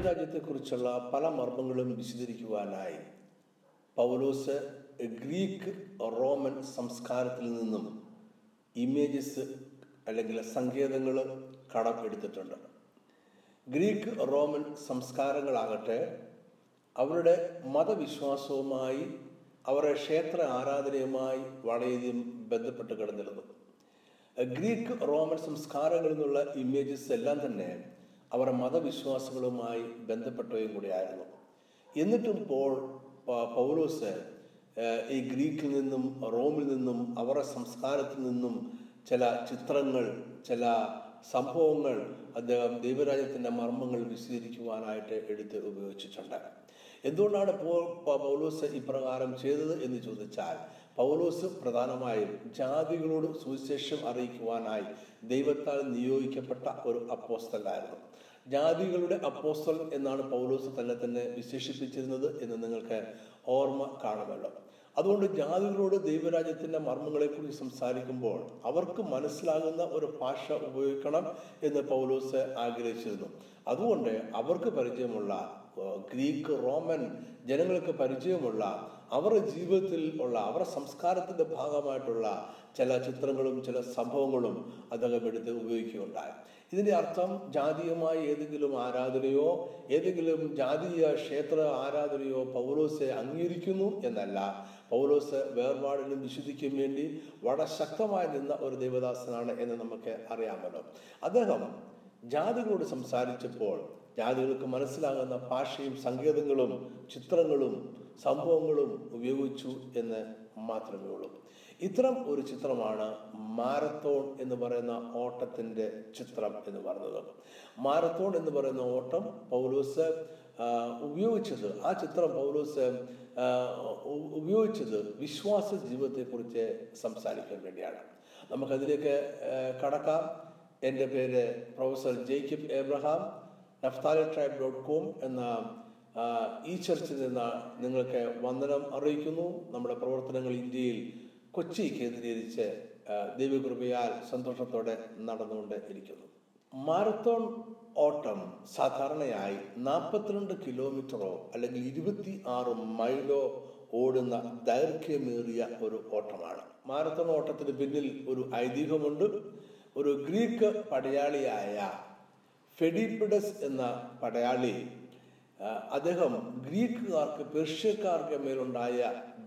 ദൈവരാജ്യത്തെക്കുറിച്ചുള്ള പല മർമ്മങ്ങളും വിശദീകരിക്കുവാനായി പൗലോസ് Greek Roman സംസ്കാരത്തിൽ നിന്നും ഇമേജസ് അല്ലെങ്കിൽ സങ്കേതങ്ങൾ കടമെടുത്തിട്ടുണ്ട് ഗ്രീക്ക് റോമൻ സംസ്കാരങ്ങളാകട്ടെ അവരുടെ മതവിശ്വാസവുമായി അവരുടെ ക്ഷേത്ര ആരാധനയുമായി വളരെയധികം ബന്ധപ്പെട്ട് കിടന്നിരുന്നു. ഗ്രീക്ക് റോമൻ സംസ്കാരങ്ങളിൽ നിന്നുള്ള ഇമേജസ് എല്ലാം തന്നെ അവരുടെ മതവിശ്വാസങ്ങളുമായി ബന്ധപ്പെട്ടവയും കൂടിയായിരുന്നു എന്നിട്ടും പോൾ പൗലോസ് ഈ ഗ്രീക്കിൽ നിന്നും റോമിൽ നിന്നും അവരുടെ സംസ്കാരത്തിൽ നിന്നും ചില ചിത്രങ്ങൾ ചില സംഭവങ്ങൾ അദ്ദേഹം ദൈവരാജ്യത്തിന്റെ മർമ്മങ്ങൾ വിശദീകരിക്കുവാനായിട്ട് എടുത്ത് ഉപയോഗിച്ചിട്ടുണ്ട്. എന്തുകൊണ്ടാണ് പൗലോസ് ഇപ്രകാരം ചെയ്തത് എന്ന് ചോദിച്ചാൽ പൗലോസ് പ്രധാനമായും ജാതികളോട് സുവിശേഷം അറിയിക്കുവാനായി ദൈവത്താൽ നിയോഗിക്കപ്പെട്ട ഒരു അപ്പോസ്തലായിരുന്നു. ജാതികളുടെ അപ്പോസ്തൽ എന്നാണ് പൗലോസ് തന്നെ തന്നെ വിശേഷിപ്പിച്ചിരുന്നത് എന്ന് നിങ്ങൾക്ക് ഓർമ്മ കാണുമല്ലോ. അതുകൊണ്ട് ജാതികളോട് ദൈവരാജ്യത്തിന്റെ മർമ്മങ്ങളെക്കുറിച്ച് സംസാരിക്കുമ്പോൾ അവർക്ക് മനസ്സിലാകുന്ന ഒരു ഭാഷ ഉപയോഗിക്കണം എന്ന് പൗലോസ് ആഗ്രഹിച്ചിരുന്നു. അതുകൊണ്ട് അവർക്ക് പരിചയമുള്ള ഗ്രീക്ക് റോമൻ ജനങ്ങൾക്ക് പരിചയമുള്ള അവരുടെ ജീവിതത്തിൽ ഉള്ള അവരുടെ സംസ്കാരത്തിന്റെ ഭാഗമായിട്ടുള്ള ചില ചിത്രങ്ങളും ചില സംഭവങ്ങളും അദ്ദേഹം എടുത്ത് ഉപയോഗിക്കുകയുണ്ടായി. ഇതിന്റെ അർത്ഥം ജാതീയമായ ഏതെങ്കിലും ആരാധനയോ ഏതെങ്കിലും ജാതീയ ക്ഷേത്ര ആരാധനയോ പൗലോസെ അംഗീകരിക്കുന്നു എന്നല്ല. പൗലോസ് വേർപാടിനും വിശുദ്ധിക്കും വേണ്ടി വളരെ ശക്തമായി നിന്ന ഒരു ദൈവദാസനാണ് എന്ന് നമുക്ക് അറിയാമല്ലോ. അദ്ദേഹം ജാതികളോട് സംസാരിച്ചപ്പോൾ ജാതികൾക്ക് മനസ്സിലാകുന്ന ഭാഷയും സങ്കേതങ്ങളും ചിത്രങ്ങളും സംഭവങ്ങളും ഉപയോഗിച്ചു എന്ന് മാത്രമേ ഉള്ളൂ. ഇത്തരം ഒരു ചിത്രമാണ് മാരത്തോൺ എന്ന് പറയുന്ന ഓട്ടത്തിന്റെ ചിത്രം എന്ന് പറയുന്നത് മാരത്തോൺ എന്ന് പറയുന്ന ഓട്ടം പൗലോസ് ഉപയോഗിച്ചത്. ആ ചിത്രം പൗലോസ് ഉപയോഗിച്ചത് വിശ്വാസ ജീവിതത്തെക്കുറിച്ച് സംസാരിക്കാൻ വേണ്ടിയാണ്. നമുക്കതിലേക്ക് കടക്കാം. എന്റെ പേര് professor Jacob Abraham Naphtali tribe dot com എന്ന ഈ ചർച്ചിൽ നിന്ന് നിങ്ങൾക്ക് വന്ദനം അറിയിക്കുന്നു. നമ്മുടെ പ്രവർത്തനങ്ങൾ ഇന്ത്യയിൽ കൊച്ചി കേന്ദ്രീകരിച്ച് ദൈവകൃപയാൽ സന്തോഷത്തോടെ നടന്നുകൊണ്ട് ഇരിക്കുന്നു. മാരത്തോൺ ഓട്ടം സാധാരണയായി നാൽപ്പത്തിരണ്ട് കിലോമീറ്ററോ അല്ലെങ്കിൽ ഇരുപത്തി ആറ് മൈലോ ഓടുന്ന ദൈർഘ്യമേറിയ ഒരു ഓട്ടമാണ്. മാരത്തോൺ ഓട്ടത്തിന് പിന്നിൽ ഒരു ഐതിഹ്യമുണ്ട്. ഒരു ഗ്രീക്ക് പടയാളിയായ ഫെഡിപ്പിഡസ് എന്ന പടയാളി അദ്ദേഹം ഗ്രീക്കുകാർക്ക് പേർഷ്യക്കാർക്ക് മേലുണ്ടായ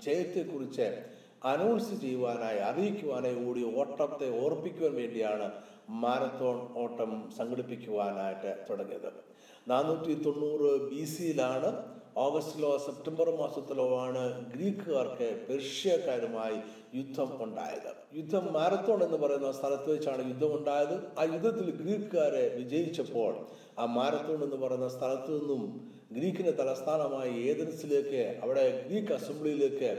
ജയത്തെക്കുറിച്ച് അനൗൺസ് ചെയ്യുവാനായി അറിയിക്കുവാനായി കൂടി ഓട്ടത്തെ ഓർപ്പിക്കുവാൻ വേണ്ടിയാണ് മാരത്തോൺ ഓട്ടം സംഘടിപ്പിക്കുവാനായിട്ട് തുടങ്ങിയത്. നാനൂറ്റി തൊണ്ണൂറ് ബി സിയിലാണ് ഓഗസ്റ്റിലോ സെപ്റ്റംബർ മാസത്തിലോ ആണ് ഗ്രീക്കുകാർക്ക് പേർഷ്യക്കാരുമായി യുദ്ധം ഉണ്ടായത്. യുദ്ധം മാരത്തോൺ എന്ന് പറയുന്ന സ്ഥലത്ത് വെച്ചാണ് യുദ്ധം ഉണ്ടായത്. ആ യുദ്ധത്തിൽ ഗ്രീക്കുകാരെ വിജയിച്ചപ്പോൾ ആ മാരത്തോൺ എന്ന് പറയുന്ന സ്ഥലത്ത് നിന്നും ഗ്രീക്കിന്റെ തലസ്ഥാനമായ ഏതൻസിലേക്ക് അവിടെ ഗ്രീക്ക് അസംബ്ലിയിലേക്ക്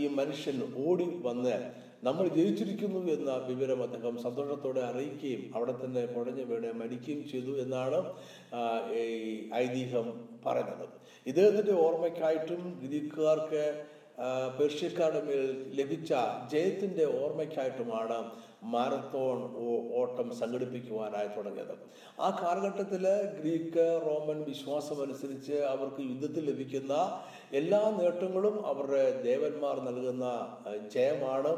ഈ മനുഷ്യൻ ഓടി വന്ന് നമ്മൾ ജയിച്ചിരിക്കുന്നു എന്ന വിവരം അദ്ദേഹം സന്തോഷത്തോടെ അറിയിക്കുകയും അവിടെ തന്നെ കുഴഞ്ഞു വീണ് മരിക്കുകയും ചെയ്തു എന്നാണ് ഈ ഐതിഹ്യം പറയുന്നത്. ഇദ്ദേഹത്തിന്റെ ഓർമ്മയ്ക്കായിട്ടും ഗ്രീക്കുകാർക്ക് പേർഷ്യക്കാരുടെ മേൽ ലഭിച്ച ജയത്തിന്റെ ഓർമ്മയ്ക്കായിട്ടുമാണ് മാരത്തോൺ ഓട്ടം സംഘടിപ്പിക്കുവാനായി തുടങ്ങിയത്. ആ കാലഘട്ടത്തിൽ ഗ്രീക്ക് റോമൻ വിശ്വാസം അനുസരിച്ച് അവർക്ക് യുദ്ധത്തിൽ ലഭിക്കുന്ന എല്ലാ നേട്ടങ്ങളും അവരുടെ ദേവന്മാർ നൽകുന്ന ജയമാണ്.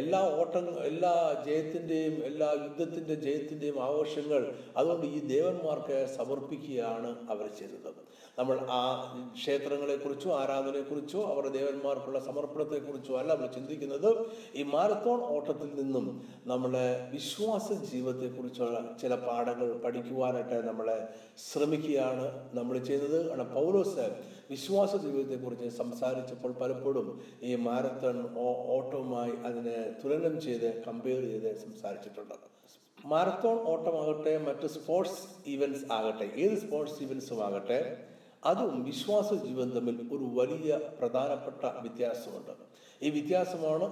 എല്ലാ ഓട്ടങ്ങൾ എല്ലാ ജയത്തിന്റെയും എല്ലാ യുദ്ധത്തിന്റെ ജയത്തിന്റെയും ആഘോഷങ്ങൾ അതുകൊണ്ട് ഈ ദേവന്മാർക്ക് സമർപ്പിക്കുകയാണ് അവർ ചെയ്തത്. നമ്മൾ ആ ക്ഷേത്രങ്ങളെക്കുറിച്ചോ ആരാധനയെക്കുറിച്ചോ അവരുടെ ദേവന്മാർക്കുള്ള സമർപ്പണത്തെക്കുറിച്ചോ അല്ല നമ്മൾ ചിന്തിക്കുന്നത്. ഈ മാരത്തോൺ ഓട്ടത്തിൽ നിന്നും നമ്മളെ വിശ്വാസ ജീവിതത്തെക്കുറിച്ചുള്ള ചില പാഠങ്ങൾ പഠിക്കുവാനായിട്ട് നമ്മളെ ശ്രമിക്കുകയാണ് നമ്മൾ ചെയ്യുന്നത്. കാരണം പൗലോസ് വിശ്വാസ ജീവിതത്തെക്കുറിച്ച് സംസാരിച്ചപ്പോൾ പലപ്പോഴും ഈ മാരത്തോൺ ഓട്ടവുമായി അതിനെ തുലനം ചെയ്ത് കമ്പയർ ചെയ്ത് സംസാരിച്ചിട്ടുണ്ട് മാരത്തോൺ ഓട്ടമാകട്ടെ മറ്റ് സ്പോർട്സ് ഈവൻസ് ആകട്ടെ ഏത് സ്പോർട്സ് ഈവൻസും ആകട്ടെ അതും വിശ്വാസ ജീവിതം തമ്മിൽ ഒരു വലിയ പ്രധാനപ്പെട്ട വ്യത്യാസമുണ്ട്. ഈ വ്യത്യാസമാണ്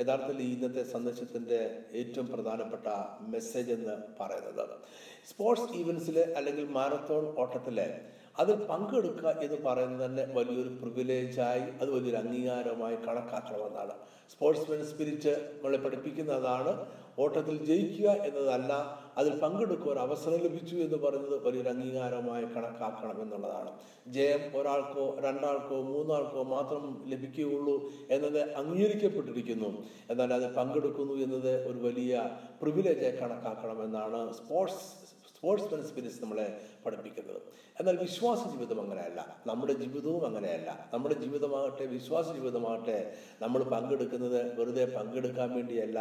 യഥാർത്ഥത്തിൽ ഇന്നത്തെ സന്ദേശത്തിന്റെ ഏറ്റവും പ്രധാനപ്പെട്ട മെസ്സേജ് എന്ന് പറയുന്നത് സ്പോർട്സ് ഈവൻസിൽ അല്ലെങ്കിൽ മാരത്തോൺ ഓട്ടത്തിലെ അതിൽ പങ്കെടുക്കുക എന്ന് പറയുന്നത് തന്നെ വലിയൊരു പ്രിവിലേജായി അത് വലിയൊരു അംഗീകാരമായി കണക്കാക്കണമെന്നാണ്. സ്പോർട്സ്മാൻ സ്പിരിറ്റ് നമ്മളെ പഠിപ്പിക്കുന്നതാണ്. ഓട്ടത്തിൽ ജയിക്കുക എന്നതല്ല അതിൽ പങ്കെടുക്കുക ഒരു അവസരം ലഭിച്ചു എന്ന് പറയുന്നത് വലിയൊരു അംഗീകാരമായി കണക്കാക്കണം എന്നുള്ളതാണ്. ജയം ഒരാൾക്കോ രണ്ടാൾക്കോ മൂന്നാൾക്കോ മാത്രം ലഭിക്കുകയുള്ളൂ എന്നത് അംഗീകരിക്കപ്പെട്ടിരിക്കുന്നു. എന്നാൽ അത് പങ്കെടുക്കുന്നു എന്നത് ഒരു വലിയ പ്രിവിലേജായി കണക്കാക്കണം എന്നാണ് സ്പോർട്സ് സ്പോർട്സ്മാൻ സ്പിരിറ്റ്സ് നമ്മളെ പഠിപ്പിക്കുന്നത്. എന്നാൽ വിശ്വാസ ജീവിതം അങ്ങനെയല്ല. നമ്മുടെ ജീവിതവും അങ്ങനെയല്ല. നമ്മുടെ ജീവിതമാകട്ടെ വിശ്വാസ ജീവിതമാകട്ടെ നമ്മൾ പങ്കെടുക്കുന്നത് വെറുതെ പങ്കെടുക്കാൻ വേണ്ടിയല്ല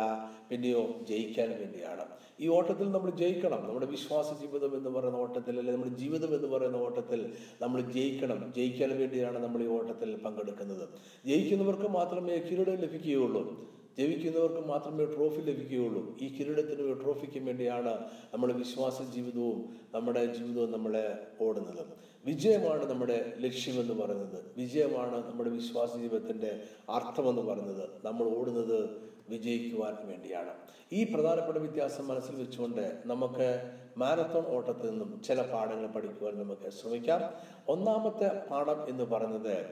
പിന്നെയോ ജയിക്കാൻ വേണ്ടിയാണ്. ഈ ഓട്ടത്തിൽ നമ്മൾ ജയിക്കണം. നമ്മുടെ വിശ്വാസ ജീവിതം എന്ന് പറയുന്ന ഓട്ടത്തിൽ അല്ലെങ്കിൽ നമ്മുടെ ജീവിതം എന്ന് പറയുന്ന ഓട്ടത്തിൽ നമ്മൾ ജയിക്കണം. ജയിക്കാൻ വേണ്ടിയാണ് നമ്മൾ ഈ ഓട്ടത്തിൽ പങ്കെടുക്കുന്നത്. ജയിക്കുന്നവർക്ക് മാത്രമേ കിരീടം ലഭിക്കുകയുള്ളൂ. ജയിക്കുന്നവർക്ക് മാത്രമേ ട്രോഫി ലഭിക്കുകയുള്ളൂ. ഈ കിരീടത്തിന് ട്രോഫിക്കും വേണ്ടിയാണ് നമ്മുടെ വിശ്വാസ ജീവിതവും നമ്മുടെ ജീവിതവും നമ്മളെ ഓടുന്നത്. വിജയമാണ് നമ്മുടെ ലക്ഷ്യമെന്ന് പറയുന്നത്. വിജയമാണ് നമ്മുടെ വിശ്വാസ ജീവിതത്തിന്റെ അർത്ഥമെന്ന് പറയുന്നത്. നമ്മൾ ഓടുന്നത് വിജയിക്കുവാൻ വേണ്ടിയാണ്. ഈ പ്രധാനപ്പെട്ട വ്യത്യാസം മനസ്സിൽ വെച്ചുകൊണ്ട് നമുക്ക് മാരത്തോൺ ഓട്ടത്തിൽ നിന്നും ചില പാഠങ്ങൾ പഠിക്കുവാൻ നമുക്ക് ശ്രമിക്കാം. ഒന്നാമത്തെ പാഠം എന്ന് പറയുന്നത്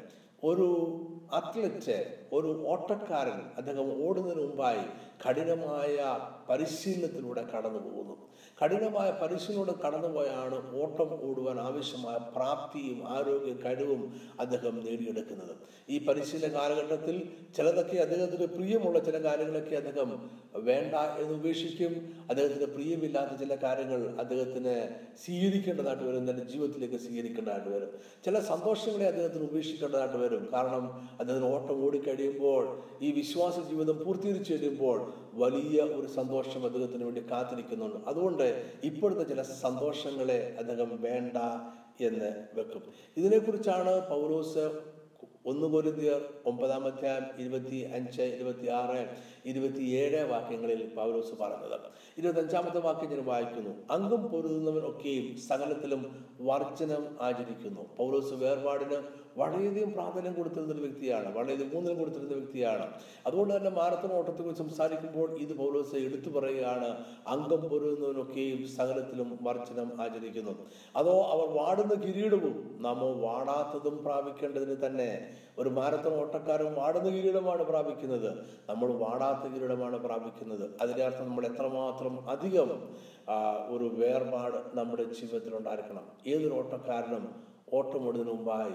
ഒരു അത്ലറ്റ് ഒരു ഓട്ടക്കാരൻ അദ്ദേഹം ഓടുന്നതിന് മുമ്പായി കഠിനമായ പരിശീലനത്തിലൂടെ കടന്നു പോകുന്നു. കഠിനമായ പരിശീലനത്തിലൂടെ കടന്നുപോയാണ് ഓട്ടം ഓടുവാൻ ആവശ്യമായ പ്രാപ്തിയും ആരോഗ്യ കഴിവും അദ്ദേഹം നേടിയെടുക്കുന്നത്. ഈ പരിശീലന കാലഘട്ടത്തിൽ ചിലതൊക്കെ അദ്ദേഹത്തിന് പ്രിയമുള്ള ചില കാര്യങ്ങളൊക്കെ അദ്ദേഹം വേണ്ട എന്ന് ഉപേക്ഷിക്കും. അദ്ദേഹത്തിന് പ്രിയമില്ലാത്ത ചില കാര്യങ്ങൾ അദ്ദേഹത്തിന് സ്വീകരിക്കേണ്ടതായിട്ട് വരും. തന്റെ ജീവിതത്തിലേക്ക് സ്വീകരിക്കേണ്ടതായിട്ട് വരും. ചില സന്തോഷങ്ങളെ അദ്ദേഹത്തിന് ഉപേക്ഷിക്കേണ്ടതായിട്ട് വരും. കാരണം അദ്ദേഹത്തിന് ഓട്ടം ഓടിക്കഴിയുമ്പോൾ ഈ വിശ്വാസ ജീവിതം പൂർത്തീകരിച്ചു കഴിയുമ്പോൾ വലിയ ഒരു സന്തോഷം അദ്ദേഹത്തിന് വേണ്ടി കാത്തിരിക്കുന്നുണ്ട്. അതുകൊണ്ട് ഇപ്പോഴത്തെ ചില സന്തോഷങ്ങളെ അദ്ദേഹം വേണ്ട എന്ന് വെക്കും. ഇതിനെക്കുറിച്ചാണ് പൗലോസ് ഒന്ന് കൊരിന്തിയർ ഒമ്പതാമത്തെ ഇരുപത്തി അഞ്ച് ഇരുപത്തി ആറ് ഇരുപത്തിയേഴ് വാക്യങ്ങളിൽ പൗലോസ് പറയുന്നത് ഇരുപത്തഞ്ചാമത്തെ വാക്യം ഞാൻ വായിക്കുന്നു. അംഗം പൊരുതുന്നവൻ ഒക്കെയും സകലത്തിലും വർജനം ആചരിക്കുന്നു. പൗലോസ് വേർപാടിന് വളരെയധികം പ്രാധാന്യം കൊടുത്തിരുന്ന ഒരു വ്യക്തിയാണ്. വളരെയധികം ഊന്നൽ കൊടുത്തിരുന്ന വ്യക്തിയാണ്. അതുകൊണ്ട് തന്നെ മാരത്തൺ ഓട്ടത്തെ സംസാരിക്കുമ്പോൾ ഇത് പൗലോസ് എടുത്തു പറയുകയാണ് അംഗം പൊരുതുന്നവനൊക്കെയും സകലത്തിലും വർജനം ആചരിക്കുന്നു. അതോ അവർ വാടുന്ന കിരീടവും നാമോ വാടാത്തതും പ്രാപിക്കേണ്ടതിന് തന്നെ ഒരു മാരത്തൺ ഓട്ടക്കാരൻ വാടുന്ന കിരീടമാണ് പ്രാപിക്കുന്നത്. നമ്മൾ വാടാത്ത കിരീടമാണ് പ്രാപിക്കുന്നത്. അതിന്റെ അർത്ഥം നമ്മൾ എത്രമാത്രം അധികം ഒരു വേർപാട് നമ്മുടെ ജീവിതത്തിൽ ഉണ്ടായിരിക്കണം. ഏതൊരു ഓട്ടക്കാരനും ഓട്ടം ഓടുന്നതിന് മുമ്പായി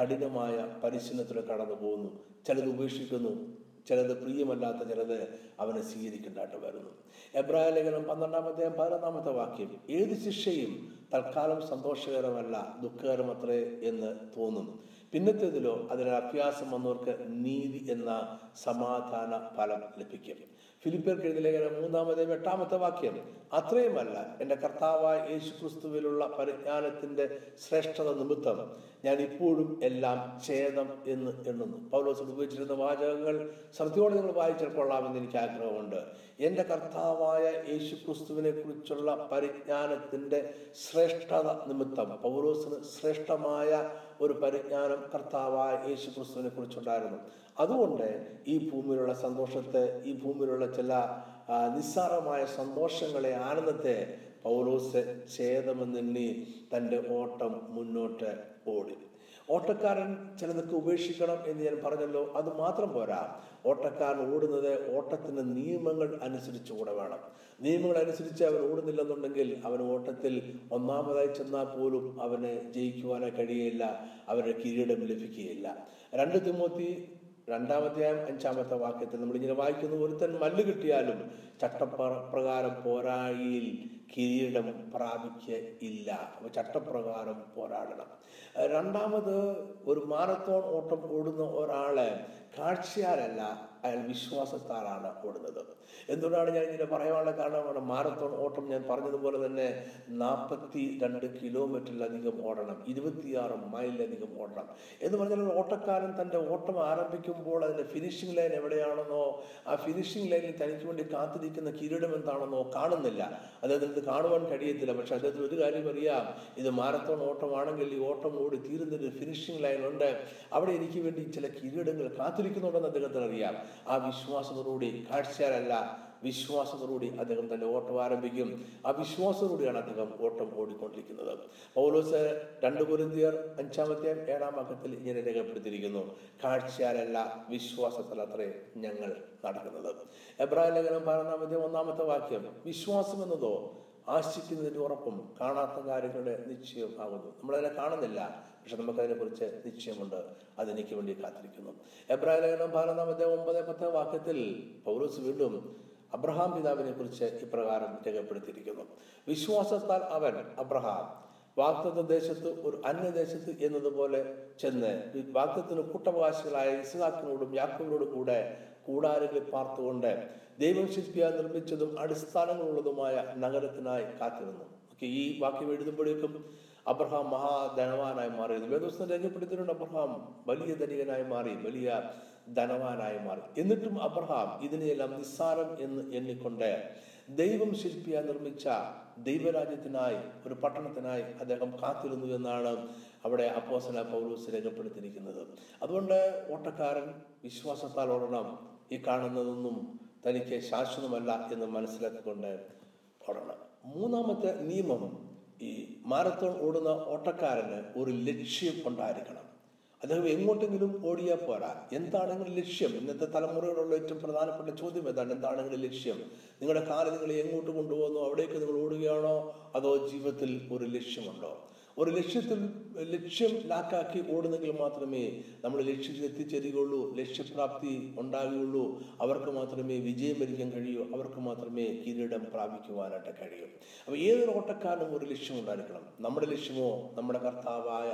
കഠിനമായ പരിശീലനത്തിൽ കടന്നു പോകുന്നു. ചിലത് ഉപേക്ഷിക്കുന്നു. ചിലത് പ്രിയമല്ലാത്ത ചിലത് അവനെ സ്വീകരിക്കേണ്ടതായിട്ട് വരുന്നു. എബ്രാഹിം ലേഖനം പന്ത്രണ്ടാമത്തെ പതിനൊന്നാമത്തെ വാക്യം. ഏത് ശിക്ഷയും തൽക്കാലം സന്തോഷകരമല്ല ദുഃഖകരമത്രേ എന്ന് തോന്നും പിന്നത്തേതിലോ അതിന് അഭ്യാസം വന്നവർക്ക് നീതി എന്ന സമാധാന ഫലം ലഭിക്കും. ഫിലിപ്പിയർ എഴുതിയ ലേഖനം മൂന്നാമത്തെ എട്ടാമത്തെ വാക്യം അത്രയുമല്ല എന്റെ കർത്താവായ യേശു ക്രിസ്തുവിലുള്ള പരിജ്ഞാനത്തിന്റെ ശ്രേഷ്ഠത നിമിത്തം ഞാൻ ഇപ്പോഴും എല്ലാം ഛേദം എന്ന് എണ്ണുന്നു. പൗലോസ് ഉപയോഗിച്ചിരുന്ന വാചകങ്ങൾ ശ്രദ്ധയോടെ നിങ്ങൾ വായിച്ചാൽ കൊള്ളാമെന്ന് എനിക്ക് ആഗ്രഹമുണ്ട്. എന്റെ കർത്താവായ യേശു ക്രിസ്തുവിനെ കുറിച്ചുള്ള പരിജ്ഞാനത്തിന്റെ ശ്രേഷ്ഠത നിമിത്തം. പൗലോസിന് ശ്രേഷ്ഠമായ ഒരു പരിജ്ഞാനം കർത്താവായ യേശു ക്രിസ്തുവിനെ കുറിച്ചുണ്ടായിരുന്നു. അതുകൊണ്ട് ഈ ഭൂമിയിലുള്ള സന്തോഷത്തെ ഈ ഭൂമിയിലുള്ള ചില നിസ്സാരമായ സന്തോഷങ്ങളെ ആനന്ദത്തെ പൗലോസ് ഛേദമെന്നെണ്ണി തന്റെ ഓട്ടം മുന്നോട്ട് ഓടി. ഓട്ടക്കാരൻ ചിലതൊക്കെ ഉപേക്ഷിക്കണം എന്ന് ഞാൻ പറഞ്ഞല്ലോ അത് മാത്രം പോരാ. ഓട്ടക്കാരൻ ഓടുന്നത് ഓട്ടത്തിന് നിയമങ്ങൾ അനുസരിച്ച് കൂടെ വേണം. നിയമങ്ങൾ അനുസരിച്ച് അവൻ ഓടുന്നില്ലെന്നുണ്ടെങ്കിൽ അവൻ ഓട്ടത്തിൽ ഒന്നാമതായി ചെന്നാൽ പോലും അവന് ജയിക്കുവാനോ കഴിയില്ല അവരുടെ കിരീടം ലഭിക്കുകയില്ല. രണ്ട് തിമോത്തി രണ്ടാമത്തെയാം അഞ്ചാമത്തെ വാക്യത്തിൽ നമ്മൾ ഇങ്ങനെ വായിക്കുന്നു ഒരുത്തൻ മല്ല് കിട്ടിയാലും ചട്ടപ്രകാരം പോരായിയിൽ കിരീടം പ്രാപിക്കയില്ല അപ്പൊ ചട്ടപ്രകാരം പോരാടണം. രണ്ടാമത് ഒരു മാരത്തോൺ ഓട്ടം ഓടുന്ന ഒരാളെ കാഴ്ചയാലല്ല അയാൾ വിശ്വാസത്താലാണ് ഓടുന്നത്. എന്തുകൊണ്ടാണ് ഞാൻ ഇങ്ങനെ പറയാനുള്ള കാരണം? മാരത്തോൺ ഓട്ടം ഞാൻ പറഞ്ഞതുപോലെ തന്നെ നാൽപ്പത്തി രണ്ട് കിലോമീറ്ററിലധികം ഓടണം ഇരുപത്തിയാറ് മൈലിലധികം ഓടണം. എന്ന് പറഞ്ഞാൽ ഓട്ടക്കാരൻ തന്റെ ഓട്ടം ആരംഭിക്കുമ്പോൾ അതിന്റെ ഫിനിഷിംഗ് ലൈൻ എവിടെയാണെന്നോ ആ ഫിനിഷിംഗ് ലൈനിൽ തനിക്ക് വേണ്ടി കാത്തിരിക്കുന്ന കിരീടം എന്താണെന്നോ കാണുന്നില്ല. അദ്ദേഹത്തിന് ഇത് കാണുവാൻ കഴിയത്തില്ല. പക്ഷെ അദ്ദേഹത്തിന് ഒരു കാര്യം അറിയാം ഇത് മാരത്തോൺ ഓട്ടമാണെങ്കിൽ ഈ ഓട്ടം ഓടി തീരുന്നൊരു ഫിനിഷിംഗ് ലൈൻ ഉണ്ട്. അവിടെ എനിക്ക് വേണ്ടി ചില കിരീടങ്ങൾ കാത്തിരിക്കുന്നുണ്ടെന്ന് അദ്ദേഹത്തിന് അറിയാം. ആ വിശ്വാസത്തോടുകൂടി കാഴ്ചയാലല്ല വിശ്വാസത്തോടുകൂടി അദ്ദേഹം തന്റെ ഓട്ടം ആരംഭിക്കും. ആ വിശ്വാസത്തോടുകൂടിയാണ് അദ്ദേഹം ഓട്ടം ഓടിക്കൊണ്ടിരിക്കുന്നത്. പൗലോസ് രണ്ട് കുരുന്തിയർ അഞ്ചാമത്തെ ഏഴാം അക്കത്തിൽ ഇങ്ങനെ രേഖപ്പെടുത്തിയിരിക്കുന്നു. കാഴ്ചയാലല്ല വിശ്വാസത്തിൽ അത്രേ ഞങ്ങൾ നടക്കുന്നത്. എബ്രാഹിം ലേഖനം പതിനൊന്നാമത്തെ ഒന്നാമത്തെ വാക്യം വിശ്വാസം എന്നതോ ആശിക്കുന്നതിന്റെ ഉറപ്പും കാണാത്ത കാര്യങ്ങളുടെ നിശ്ചയം ആകുന്നു. നമ്മളതിനെ കാണുന്നില്ല. പക്ഷെ നമുക്കതിനെ കുറിച്ച് നിശ്ചയമുണ്ട്. അതെനിക്ക് വേണ്ടി കാത്തിരിക്കുന്നു. എബ്രാഹിം ലേഖനം പതിനൊന്നാമത്തെ ഒമ്പത് പത്ത് വാക്യത്തിൽ പൗലോസ് വീണ്ടും അബ്രഹാം പിതാവിനെ കുറിച്ച് ഇപ്രകാരം രേഖപ്പെടുത്തിയിരിക്കുന്നു. വിശ്വാസത്താൽ അവൻ അബ്രഹാം വാക്തത്വ ദേശത്ത് ഒരു അന്യദേശത്ത് എന്നതുപോലെ ചെന്ന് വാക്തത്തിന് കൂട്ടവകാശികളായ ഇസ്ഹാക്കിനോടും യാക്കോബിനോടും കൂടെ കൂടാരങ്ങളിൽ പാർത്തുകൊണ്ട് ദൈവം ശില്പിയാൽ നിർമ്മിച്ചതും അടിസ്ഥാനങ്ങളുള്ളതുമായ നഗരത്തിനായി കാത്തിരുന്നു. ഈ വാക്യം എഴുതുമ്പോഴേക്കും അബ്രഹാം മഹാധനവാനായി മാറി വേദോസ്തം രേഖപ്പെടുത്തിയിട്ടുണ്ട്. അബ്രഹാം വലിയ ധനികനായി മാറി വലിയ ധനവാനായി മാറി. എന്നിട്ടും അബ്രഹാം ഇതിനെയെല്ലാം നിസ്സാരം എന്ന് എണ്ണിക്കൊണ്ട് ദൈവം ശില്പിയായി നിർമ്മിച്ച ദൈവരാജ്യത്തിനായി ഒരു പട്ടണത്തിനായി അദ്ദേഹം കാത്തിരുന്നു എന്നാണ് അവിടെ അപ്പോസന പൗലൂസ് രേഖപ്പെടുത്തിയിരിക്കുന്നത്. അതുകൊണ്ട് ഓട്ടക്കാരൻ വിശ്വാസത്താൽ ഓടണം. ഈ കാണുന്നതൊന്നും തനിക്ക് ശാശ്വതമല്ല എന്ന് മനസ്സിലാക്കിക്കൊണ്ട് ഓടണം. മൂന്നാമത്തെ നിയമം ഈ മാരത്തോൺ ഓടുന്ന ഓട്ടക്കാരന് ഒരു ലക്ഷ്യം ഉണ്ടായിരിക്കണം. അദ്ദേഹം എങ്ങോട്ടെങ്കിലും ഓടിയാൽ പോരാ. എന്താണെങ്കിലും ലക്ഷ്യം? ഇന്നത്തെ തലമുറയോടുള്ള ഏറ്റവും പ്രധാനപ്പെട്ട ചോദ്യം ഏതാണ്? എന്താണെങ്കിലും ലക്ഷ്യം? നിങ്ങളുടെ കാലം നിങ്ങൾ എങ്ങോട്ട് കൊണ്ടുപോകുന്നു? അവിടേക്ക് നിങ്ങൾ ഓടുകയാണോ? അതോ ജീവിതത്തിൽ ഒരു ലക്ഷ്യമുണ്ടോ? ഒരു ലക്ഷ്യത്തിൽ ലക്ഷ്യം ലാക്കാക്കി ഓടുന്നെങ്കിൽ മാത്രമേ നമ്മൾ ലക്ഷ്യത്തിൽ എത്തിച്ചേരുകയുള്ളൂ ലക്ഷ്യപ്രാപ്തി ഉണ്ടാകുകയുള്ളൂ. അവർക്ക് മാത്രമേ വിജയം വരിക്കാൻ കഴിയൂ അവർക്ക് മാത്രമേ കിരീടം പ്രാപിക്കുവാനായിട്ട് കഴിയൂ. അപ്പോൾ ഏതൊരു ഓട്ടക്കാരനും ഒരു ലക്ഷ്യം ഉണ്ടായിരിക്കണം. നമ്മുടെ ലക്ഷ്യമോ നമ്മുടെ കർത്താവായ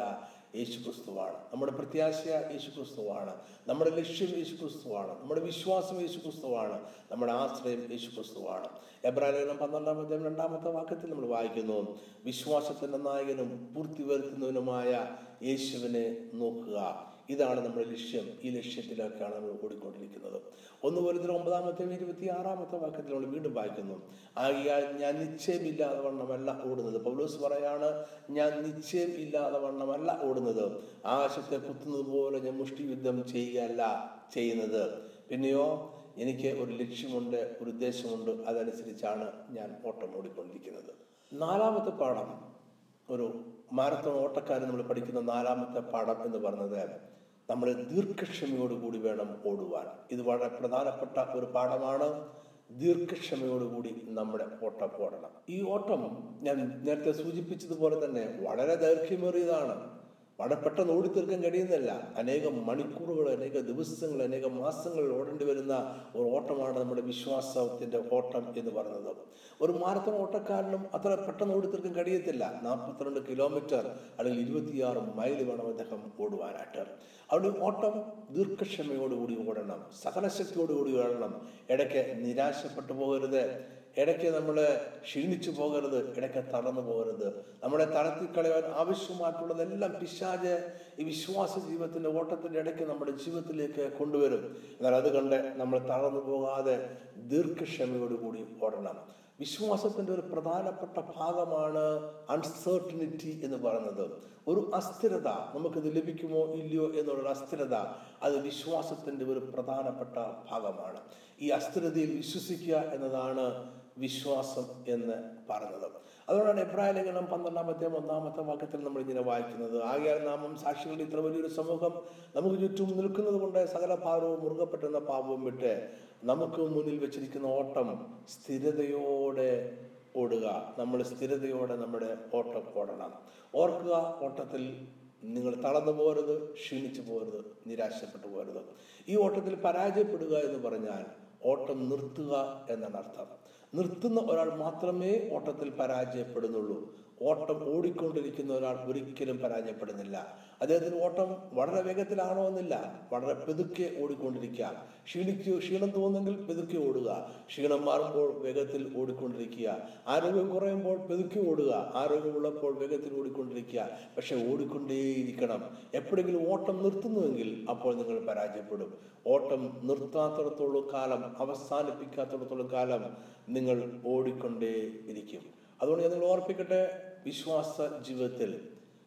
യേശു ക്രിസ്തുവാണ് നമ്മുടെ പ്രത്യാശ യേശു ക്രിസ്തുവാണ് നമ്മുടെ ലക്ഷ്യം യേശു ക്രിസ്തുവാണ് നമ്മുടെ വിശ്വാസം യേശു ക്രിസ്തുവാണ് നമ്മുടെ ആശ്രയം യേശു ക്രിസ്തുവാണ് എബ്രാഹിം പന്ത്രണ്ടാമത്തെ രണ്ടാമത്തെ വാക്യത്തിൽ നമ്മൾ വായിക്കുന്നു വിശ്വാസത്തിന്റെ നായകനും പൂർത്തി വരുത്തുന്നവനുമായ യേശുവിനെ നോക്കുക. ഇതാണ് നമ്മുടെ ലക്ഷ്യം. ഈ ലക്ഷ്യത്തിലേക്കാണ് നമ്മൾ ഓടിക്കൊണ്ടിരിക്കുന്നത്. ഒന്ന് പോലത്തെ ഒമ്പതാമത്തെ ഇരുപത്തി ആറാമത്തെ വാക്യത്തിൽ നമ്മൾ വീണ്ടും വായിക്കുന്നു. ആകിയാൽ ഞാൻ നിശ്ചയമില്ലാതെ വണ്ണമല്ല ഓടുന്നത്. പൗലോസ് പറയാണ് ഞാൻ നിശ്ചയം ഇല്ലാതെ വണ്ണമല്ല ഓടുന്നത്. ആകാശത്തെ കുത്തുന്നത് പോലെ ഞാൻ മുഷ്ടി യുദ്ധം ചെയ്യുകയല്ല ചെയ്യുന്നത്. പിന്നെയോ എനിക്ക് ഒരു ലക്ഷ്യമുണ്ട് ഒരു ഉദ്ദേശമുണ്ട്. അതനുസരിച്ചാണ് ഞാൻ ഓട്ടം ഓടിക്കൊണ്ടിരിക്കുന്നത്. നാലാമത്തെ പാഠം. ഒരു മാരത്തോൺ ഓട്ടക്കാരൻ നമ്മൾ പഠിക്കുന്ന നാലാമത്തെ പാഠം എന്ന് പറയുന്നത് നമ്മൾ ദീർഘക്ഷമയോടുകൂടി വേണം ഓടുവാൻ. ഇത് വളരെ പ്രധാനപ്പെട്ട ഒരു പാഠമാണ്. ദീർഘക്ഷമയോടുകൂടി നമ്മുടെ ഓട്ടം ഓടണം. ഈ ഓട്ടം ഞാൻ നേരത്തെ സൂചിപ്പിച്ചതുപോലെ തന്നെ വളരെ ദൈർഘ്യമേറിയതാണ്. വളരെ പെട്ടെന്ന് ഓടിത്തീർക്കാൻ കഴിയുന്നില്ല അനേകം മണിക്കൂറുകൾ അനേക ദിവസങ്ങൾ അനേക മാസങ്ങൾ ഓടേണ്ടി വരുന്ന ഒരു ഓട്ടമാണ് നമ്മുടെ വിശ്വാസത്തിന്റെ ഓട്ടം എന്ന് പറയുന്നത്. ഒരു മാരത്തൺ ഓട്ടക്കാരനും അത്ര പെട്ടെന്ന് ഓടിത്തീർക്കാൻ കഴിയത്തില്ല. നാൽപ്പത്തിരണ്ട് കിലോമീറ്റർ അല്ലെങ്കിൽ ഇരുപത്തിയാറ് മൈൽ വേണം അദ്ദേഹം ഓടുവാനായിട്ട്. അവിടെ ഓട്ടം ദീർഘക്ഷമയോടുകൂടി ഓടണം. സകലശക്തിയോടുകൂടി ഓടണം. ഇടയ്ക്ക് നിരാശപ്പെട്ടു പോകരുത്. ഇടയ്ക്ക് നമ്മൾ ക്ഷീണിച്ചു പോകരുത് ഇടയ്ക്ക് തളർന്നു പോകരുത്. നമ്മളെ തളർത്തി കളയാൻ ആവശ്യമായിട്ടുള്ളതെല്ലാം പിശാജ് ഈ വിശ്വാസ ജീവിതത്തിന്റെ ഓട്ടത്തിന്റെ ഇടയ്ക്ക് നമ്മുടെ ജീവിതത്തിലേക്ക് കൊണ്ടുവരും. എന്നാൽ അത് കണ്ട് നമ്മൾ തളർന്നു പോകാതെ ദീർഘക്ഷമയോടുകൂടി ഓടണം. വിശ്വാസത്തിന്റെ ഒരു പ്രധാനപ്പെട്ട ഭാഗമാണ് അൺസർട്ടനിറ്റി എന്ന് പറയുന്നത്. ഒരു അസ്ഥിരത നമുക്കിത് ലഭിക്കുമോ ഇല്ലയോ എന്നുള്ള അസ്ഥിരത അത് വിശ്വാസത്തിന്റെ ഒരു പ്രധാനപ്പെട്ട ഭാഗമാണ്. ഈ അസ്ഥിരതയിൽ വിശ്വസിക്കുക എന്നതാണ് വിശ്വാസം എന്ന് പറഞ്ഞത്. അതുകൊണ്ടാണ് എബ്രാഹിം ലേഖനം പന്ത്രണ്ടാമത്തെ ഒന്നാമത്തെ വാക്യത്തിൽ നമ്മൾ ഇങ്ങനെ വായിക്കുന്നത്. ആകയാൽ നാമം സാക്ഷികളുടെ ഇത്ര വലിയൊരു സമൂഹം നമുക്ക് ചുറ്റും നിൽക്കുന്നത് കൊണ്ട് സകല ഭാരവും മുറുകപ്പെട്ടെന്ന പാപവും വിട്ട് നമുക്ക് മുന്നിൽ വെച്ചിരിക്കുന്ന ഓട്ടം സ്ഥിരതയോടെ ഓടുക. നമ്മൾ സ്ഥിരതയോടെ നമ്മുടെ ഓട്ടം ഓടണം. ഓർക്കുക ഓട്ടത്തിൽ നിങ്ങൾ തളർന്നു പോകരുത് ക്ഷീണിച്ചു പോകരുത് നിരാശപ്പെട്ടു പോകരുത്. ഈ ഓട്ടത്തിൽ പരാജയപ്പെടുക എന്ന് പറഞ്ഞാൽ ഓട്ടം നിർത്തുക എന്നാണ് അർത്ഥം. നിർത്തുന്ന ഒരാൾ മാത്രമേ ഓട്ടത്തിൽ പരാജയപ്പെടുന്നുള്ളൂ. ഓട്ടം ഓടിക്കൊണ്ടിരിക്കുന്ന ഒരാൾ ഒരിക്കലും പരാജയപ്പെടുന്നില്ല. അദ്ദേഹത്തിന് ഓട്ടം വളരെ വേഗത്തിലാണോ എന്നില്ല. വളരെ പെതുക്കെ ഓടിക്കൊണ്ടിരിക്കുക. ക്ഷീണിക്കോ ക്ഷീണം തോന്നുന്നെങ്കിൽ പെതുക്കെ ഓടുക. ക്ഷീണം മാറുമ്പോൾ വേഗത്തിൽ ഓടിക്കൊണ്ടിരിക്കുക. ആരോഗ്യം കുറയുമ്പോൾ പെതുക്കെ ഓടുക. ആരോഗ്യമുള്ളപ്പോൾ വേഗത്തിൽ ഓടിക്കൊണ്ടിരിക്കുക. പക്ഷെ ഓടിക്കൊണ്ടേയിരിക്കണം. എപ്പോഴെങ്കിലും ഓട്ടം നിർത്തുന്നുവെങ്കിൽ അപ്പോൾ നിങ്ങൾ പരാജയപ്പെടും. ഓട്ടം നിർത്താത്തിടത്തോളം കാലം അവസാനിപ്പിക്കാത്തിടത്തോളം കാലം നിങ്ങൾ ഓടിക്കൊണ്ടേ ഇരിക്കും അതുകൊണ്ട് ഞാൻ നിങ്ങൾ ഓർപ്പിക്കട്ടെ വിശ്വാസ ജീവിതത്തിൽ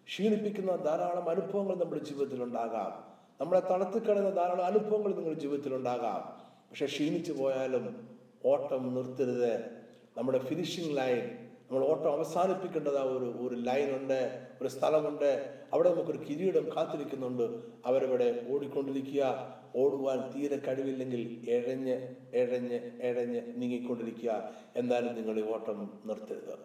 ക്ഷീണിപ്പിക്കുന്ന ധാരാളം അനുഭവങ്ങൾ നമ്മുടെ ജീവിതത്തിൽ ഉണ്ടാകാം. നമ്മളെ തളർത്തിക്കളയുന്ന ധാരാളം അനുഭവങ്ങൾ നിങ്ങളുടെ ജീവിതത്തിൽ ഉണ്ടാകാം. പക്ഷെ ക്ഷീണിച്ചു പോയാലും ഓട്ടം നിർത്തരുത്. നമ്മുടെ ഫിനിഷിംഗ് ലൈൻ നമ്മൾ ഓട്ടം അവസാനിപ്പിക്കേണ്ടത് ഒരു ഒരു ലൈനുണ്ട് ഒരു സ്ഥലമുണ്ട്. അവിടെ നമുക്കൊരു കിരീടം കാത്തിരിക്കുന്നുണ്ട്. അവരവിടെ ഓടിക്കൊണ്ടിരിക്കുക. ഓടുവാൻ തീരെ കഴിവില്ലെങ്കിൽ എഴഞ്ഞ് എഴഞ്ഞ് എഴഞ്ഞ് നീങ്ങിക്കൊണ്ടിരിക്കുക. എന്നാലും നിങ്ങൾ ഈ ഓട്ടം നിർത്തരുത്.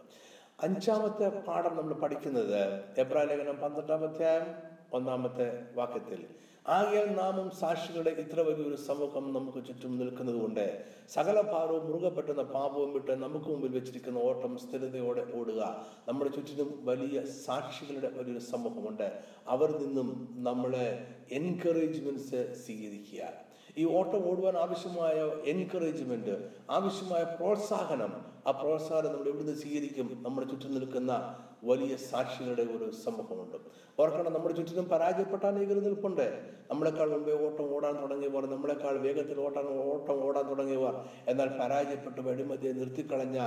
അഞ്ചാമത്തെ പാഠം നമ്മൾ പഠിക്കുന്നത് എബ്രാ ലേഖനം പന്ത്രണ്ടാം അധ്യായം ഒന്നാമത്തെ വാക്യത്തിൽ. ആകയാൽ നാമം സാക്ഷികളുടെ ഇത്ര വലിയൊരു സമൂഹം നമുക്ക് ചുറ്റും നിൽക്കുന്നത് കൊണ്ട് സകല ഭാരവും മുറുകെ പറ്റുന്ന പാപവും വിട്ട് നമുക്ക് മുമ്പിൽ വെച്ചിരിക്കുന്ന ഓട്ടം സ്ഥിരതയോടെ ഓടുക. നമ്മുടെ ചുറ്റിനും വലിയ സാക്ഷികളുടെ വലിയൊരു സമൂഹമുണ്ട്. അവരിൽ നിന്നും നമ്മളെ എൻകറേജ്മെന്റ്സ് സ്വീകരിക്കുക. ഈ ഓട്ടം ഓടുവാൻ ആവശ്യമായ എൻകറേജ്മെന്റ് ആവശ്യമായ പ്രോത്സാഹനം ആ പ്രോത്സാഹനം നമ്മൾ എവിടുന്ന് സ്വീകരിക്കും. നമ്മുടെ ചുറ്റും നിൽക്കുന്ന വലിയ സാക്ഷികളുടെ ഒരു സമൂഹമുണ്ട്. ഓർക്കണം നമ്മുടെ ചുറ്റിനും പരാജയപ്പെട്ട അനേകർ നിൽപ്പുണ്ട്. നമ്മളെക്കാൾ മുമ്പേ ഓട്ടം ഓടാൻ തുടങ്ങിയവർ നമ്മളെക്കാൾ വേഗത്തിൽ ഓട്ടാൻ ഓട്ടം ഓടാൻ തുടങ്ങിയവർ. എന്നാൽ പരാജയപ്പെട്ട് വഴിമതിയെ നിർത്തിക്കളഞ്ഞ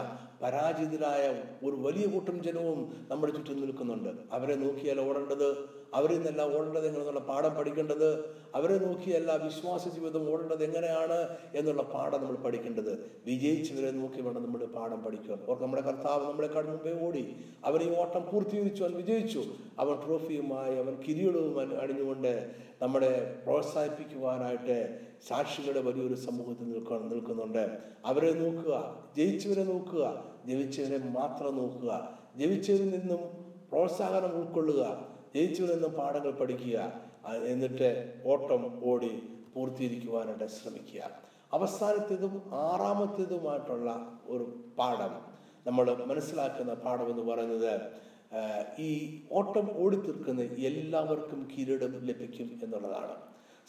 പരാജിതരായ ഒരു വലിയ കൂട്ടം ജനവും നമ്മുടെ ചുറ്റും നിൽക്കുന്നുണ്ട്. അവരെ നോക്കിയാൽ ഓടേണ്ടത് അവരിൽ നിന്നല്ല ഓടേണ്ടത് എങ്ങനെയെന്നുള്ള പാഠം പഠിക്കേണ്ടത് അവരെ നോക്കിയല്ല വിശ്വാസ ജീവിതം ഓടേണ്ടത് എങ്ങനെയാണ് എന്നുള്ള പാഠം നമ്മൾ പഠിക്കേണ്ടത്. വിജയിച്ചവരെ നോക്കി വേണം നമ്മൾ പാഠം പഠിക്കുക ഓർക്ക് നമ്മുടെ കർത്താവ് നമ്മളെക്കാൾ മുമ്പേ ഓടി. അവൻ ഈ ഓട്ടം പൂർത്തീകരിച്ചു അവൻ വിജയിച്ചു. അവൻ ട്രോഫിയുമായി അവൻ കിരീടവും അണിഞ്ഞുകൊണ്ട് നമ്മളെ പ്രോത്സാഹിപ്പിക്കുവാനായിട്ട് സാക്ഷികളുടെ വലിയൊരു സമൂഹത്തിൽ നിൽക്കുക നിൽക്കുന്നുണ്ട്. അവരെ നോക്കുക ജയിച്ചവരെ നോക്കുക ജയിച്ചവരെ മാത്രം നോക്കുക. ജയിച്ചവരിൽ നിന്നും പ്രോത്സാഹനം ഉൾക്കൊള്ളുക. ജയിച്ചവരിൽ എന്ന പാഠങ്ങൾ പഠിക്കുക എന്നിട്ട് ഓട്ടം ഓടി പൂർത്തീകരിക്കുവാനായിട്ട് ശ്രമിക്കുക. അവസാനത്തേതും ആറാമത്തേതുമായിട്ടുള്ള ഒരു പാഠം. നമ്മൾ മനസ്സിലാക്കുന്ന പാഠം എന്ന് പറയുന്നത് ഈ ഓട്ടം ഓടിത്തീർക്കുന്ന എല്ലാവർക്കും കിരീടം ലഭിക്കും എന്നുള്ളതാണ്.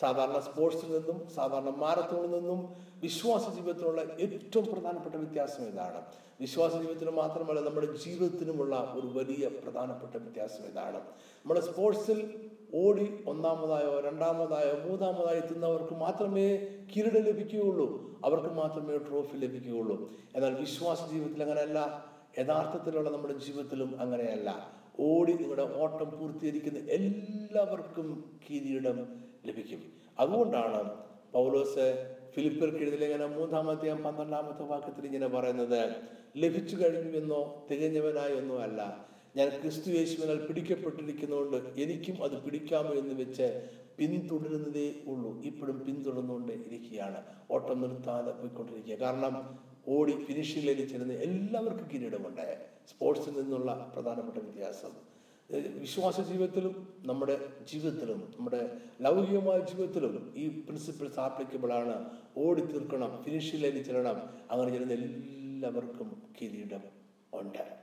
സാധാരണ സ്പോർട്സിൽ നിന്നും സാധാരണ മാരത്തോണിൽ നിന്നും വിശ്വാസ ജീവിതത്തിലുള്ള ഏറ്റവും പ്രധാനപ്പെട്ട വ്യത്യാസം ഇതാണ്. വിശ്വാസ ജീവിതത്തിന് മാത്രമല്ല നമ്മുടെ ജീവിതത്തിനുമുള്ള ഒരു വലിയ പ്രധാനപ്പെട്ട വ്യത്യാസം ഇതാണ്. നമ്മുടെ സ്പോർട്സിൽ ഓടി ഒന്നാമതായോ രണ്ടാമതായോ മൂന്നാമതായോ എത്തുന്നവർക്ക് മാത്രമേ കിരീടം ലഭിക്കുകയുള്ളൂ. അവർക്ക് മാത്രമേ ട്രോഫി ലഭിക്കുകയുള്ളൂ. എന്നാൽ വിശ്വാസ ജീവിതത്തിൽ അങ്ങനെയല്ല. യഥാർത്ഥത്തിലുള്ള നമ്മുടെ ജീവിതത്തിലും അങ്ങനെയല്ല. ഓടി നിങ്ങളുടെ ഓട്ടം പൂർത്തീകരിക്കുന്ന എല്ലാവർക്കും കിരീടം ലഭിക്കും. അതുകൊണ്ടാണ് പൗലോസ് ഫിലിപ്പിയർക്ക് എഴുതിയ ലേഖനം മൂന്നാമത്തെ പന്ത്രണ്ടാമത്തെ വാക്യത്തിൽ ഇങ്ങനെ പറയുന്നത് ലഭിച്ചു കഴിഞ്ഞു എന്നോ തികഞ്ഞവനായി എന്നോ അല്ല. ഞാൻ ക്രിസ്തു യേശുവിനാൽ പിടിക്കപ്പെട്ടിരിക്കുന്നതുകൊണ്ട് എനിക്കും അത് പിടിക്കാമോ എന്ന് വെച്ച് പിന്തുടരുന്നതേ ഉള്ളൂ. ഇപ്പോഴും പിന്തുടർന്നുകൊണ്ട് ഇരിക്കുകയാണ്. ഓട്ടം നിർത്താതെ പോയിക്കൊണ്ടിരിക്കുക. കാരണം ഓടി ഫിനിഷിംഗിലേക്ക് ചെല്ലുന്ന എല്ലാവർക്കും കിരീടമുണ്ട്. സ്പോർട്സിൽ നിന്നുള്ള പ്രധാനപ്പെട്ട വ്യത്യാസം. വിശ്വാസ ജീവിതത്തിലും നമ്മുടെ ജീവിതത്തിലും നമ്മുടെ ലൗകികമായ ജീവിതത്തിലും ഈ പ്രിൻസിപ്പിൾസ് ആപ്ലിക്കബിൾ ആണ്. ഓടി തീർക്കണം ഫിനിഷിലേക്ക് ചെല്ലണം. അങ്ങനെ ചെല്ലുന്ന എല്ലാവർക്കും കിരീടം ഉണ്ട്.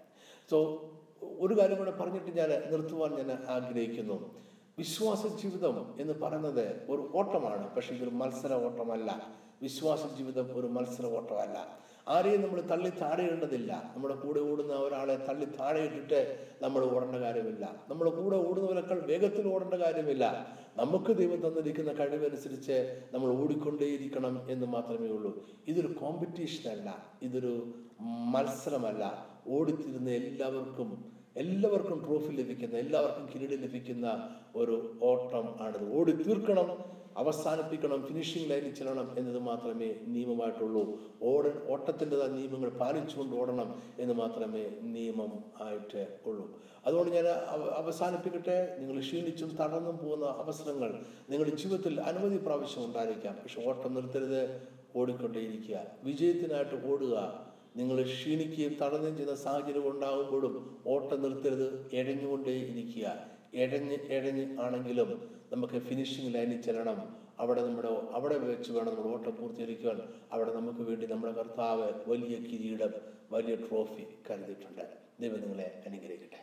സോ ഒരു കാര്യം കൂടെ പറഞ്ഞിട്ട് ഞാൻ നിർത്തുവാൻ ഞാൻ ആഗ്രഹിക്കുന്നു. വിശ്വാസ ജീവിതം എന്ന് പറയുന്നത് ഒരു ഓട്ടമാണ് പക്ഷേ ഇതൊരു മത്സര ഓട്ടമല്ല. വിശ്വാസ ജീവിതം ഒരു മത്സര ഓട്ടമല്ല. ആരെയും നമ്മൾ തള്ളി താഴെയിടേണ്ടതില്ല. നമ്മുടെ കൂടെ ഓടുന്ന ഒരാളെ തള്ളി താഴെയിട്ടിട്ട് നമ്മൾ ഓടേണ്ട കാര്യമില്ല. നമ്മൾ കൂടെ ഓടുന്നവരെക്കാൾ വേഗത്തിൽ ഓടേണ്ട കാര്യമില്ല. നമുക്ക് ദൈവം തന്നിരിക്കുന്ന കഴിവനുസരിച്ച് നമ്മൾ ഓടിക്കൊണ്ടേയിരിക്കണം എന്ന് മാത്രമേ ഉള്ളൂ. ഇതൊരു കോമ്പറ്റീഷൻ അല്ല. ഇതൊരു മത്സരമല്ല. ഓടിത്തിരുന്ന എല്ലാവർക്കും എല്ലാവർക്കും ട്രോഫി ലഭിക്കുന്ന എല്ലാവർക്കും കിരീടം ലഭിക്കുന്ന ഒരു ഓട്ടം ആണിത്. ഓടി തീർക്കണം. അവസാനിപ്പിക്കണം ഫിനിഷിംഗ് ലൈനിൽ ചെല്ലണം എന്നത് മാത്രമേ നിയമമായിട്ടുള്ളൂ. ഓട ഓട്ടത്തിന്റെതായ നിയമങ്ങൾ പാലിച്ചുകൊണ്ട് ഓടണം എന്ന് മാത്രമേ നിയമം ആയിട്ട് ഉള്ളൂ. അതുകൊണ്ട് ഞാൻ അവ- അവസാനിപ്പിക്കട്ടെ. നിങ്ങൾ ക്ഷീണിച്ചും തളർന്നും പോകുന്ന അവസരങ്ങൾ നിങ്ങളുടെ ജീവിതത്തിൽ അനവധി പ്രാവശ്യം ഉണ്ടായിരിക്കാം. പക്ഷെ ഓട്ടം നിർത്തരുത്. ഓടിക്കൊണ്ടേയിരിക്കുക. വിജയത്തിനായിട്ട് ഓടുക. നിങ്ങൾ ക്ഷീണിക്കുകയും തളർന്നുകയും ചെയ്യുന്ന സാഹചര്യം ഉണ്ടാകുമ്പോഴും ഓട്ടം നിർത്തരുത്. എഴഞ്ഞുകൊണ്ടേ ഇരിക്കുക എഴഞ്ഞ് എഴഞ്ഞ് ആണെങ്കിലും നമുക്ക് ഫിനിഷിംഗ് ലൈനിൽ ചെല്ലണം. അവിടെ നമ്മുടെ അവിടെ വെച്ച് വേണം നമ്മൾ ഓട്ടം പൂർത്തീകരിക്കുവാൻ. അവിടെ നമുക്ക് വേണ്ടി നമ്മുടെ കർത്താവ് വലിയ കിരീടം വലിയ ട്രോഫി കരുതിയിട്ടുണ്ട്. ദൈവം നിങ്ങളെ അനുഗ്രഹിക്കട്ടെ.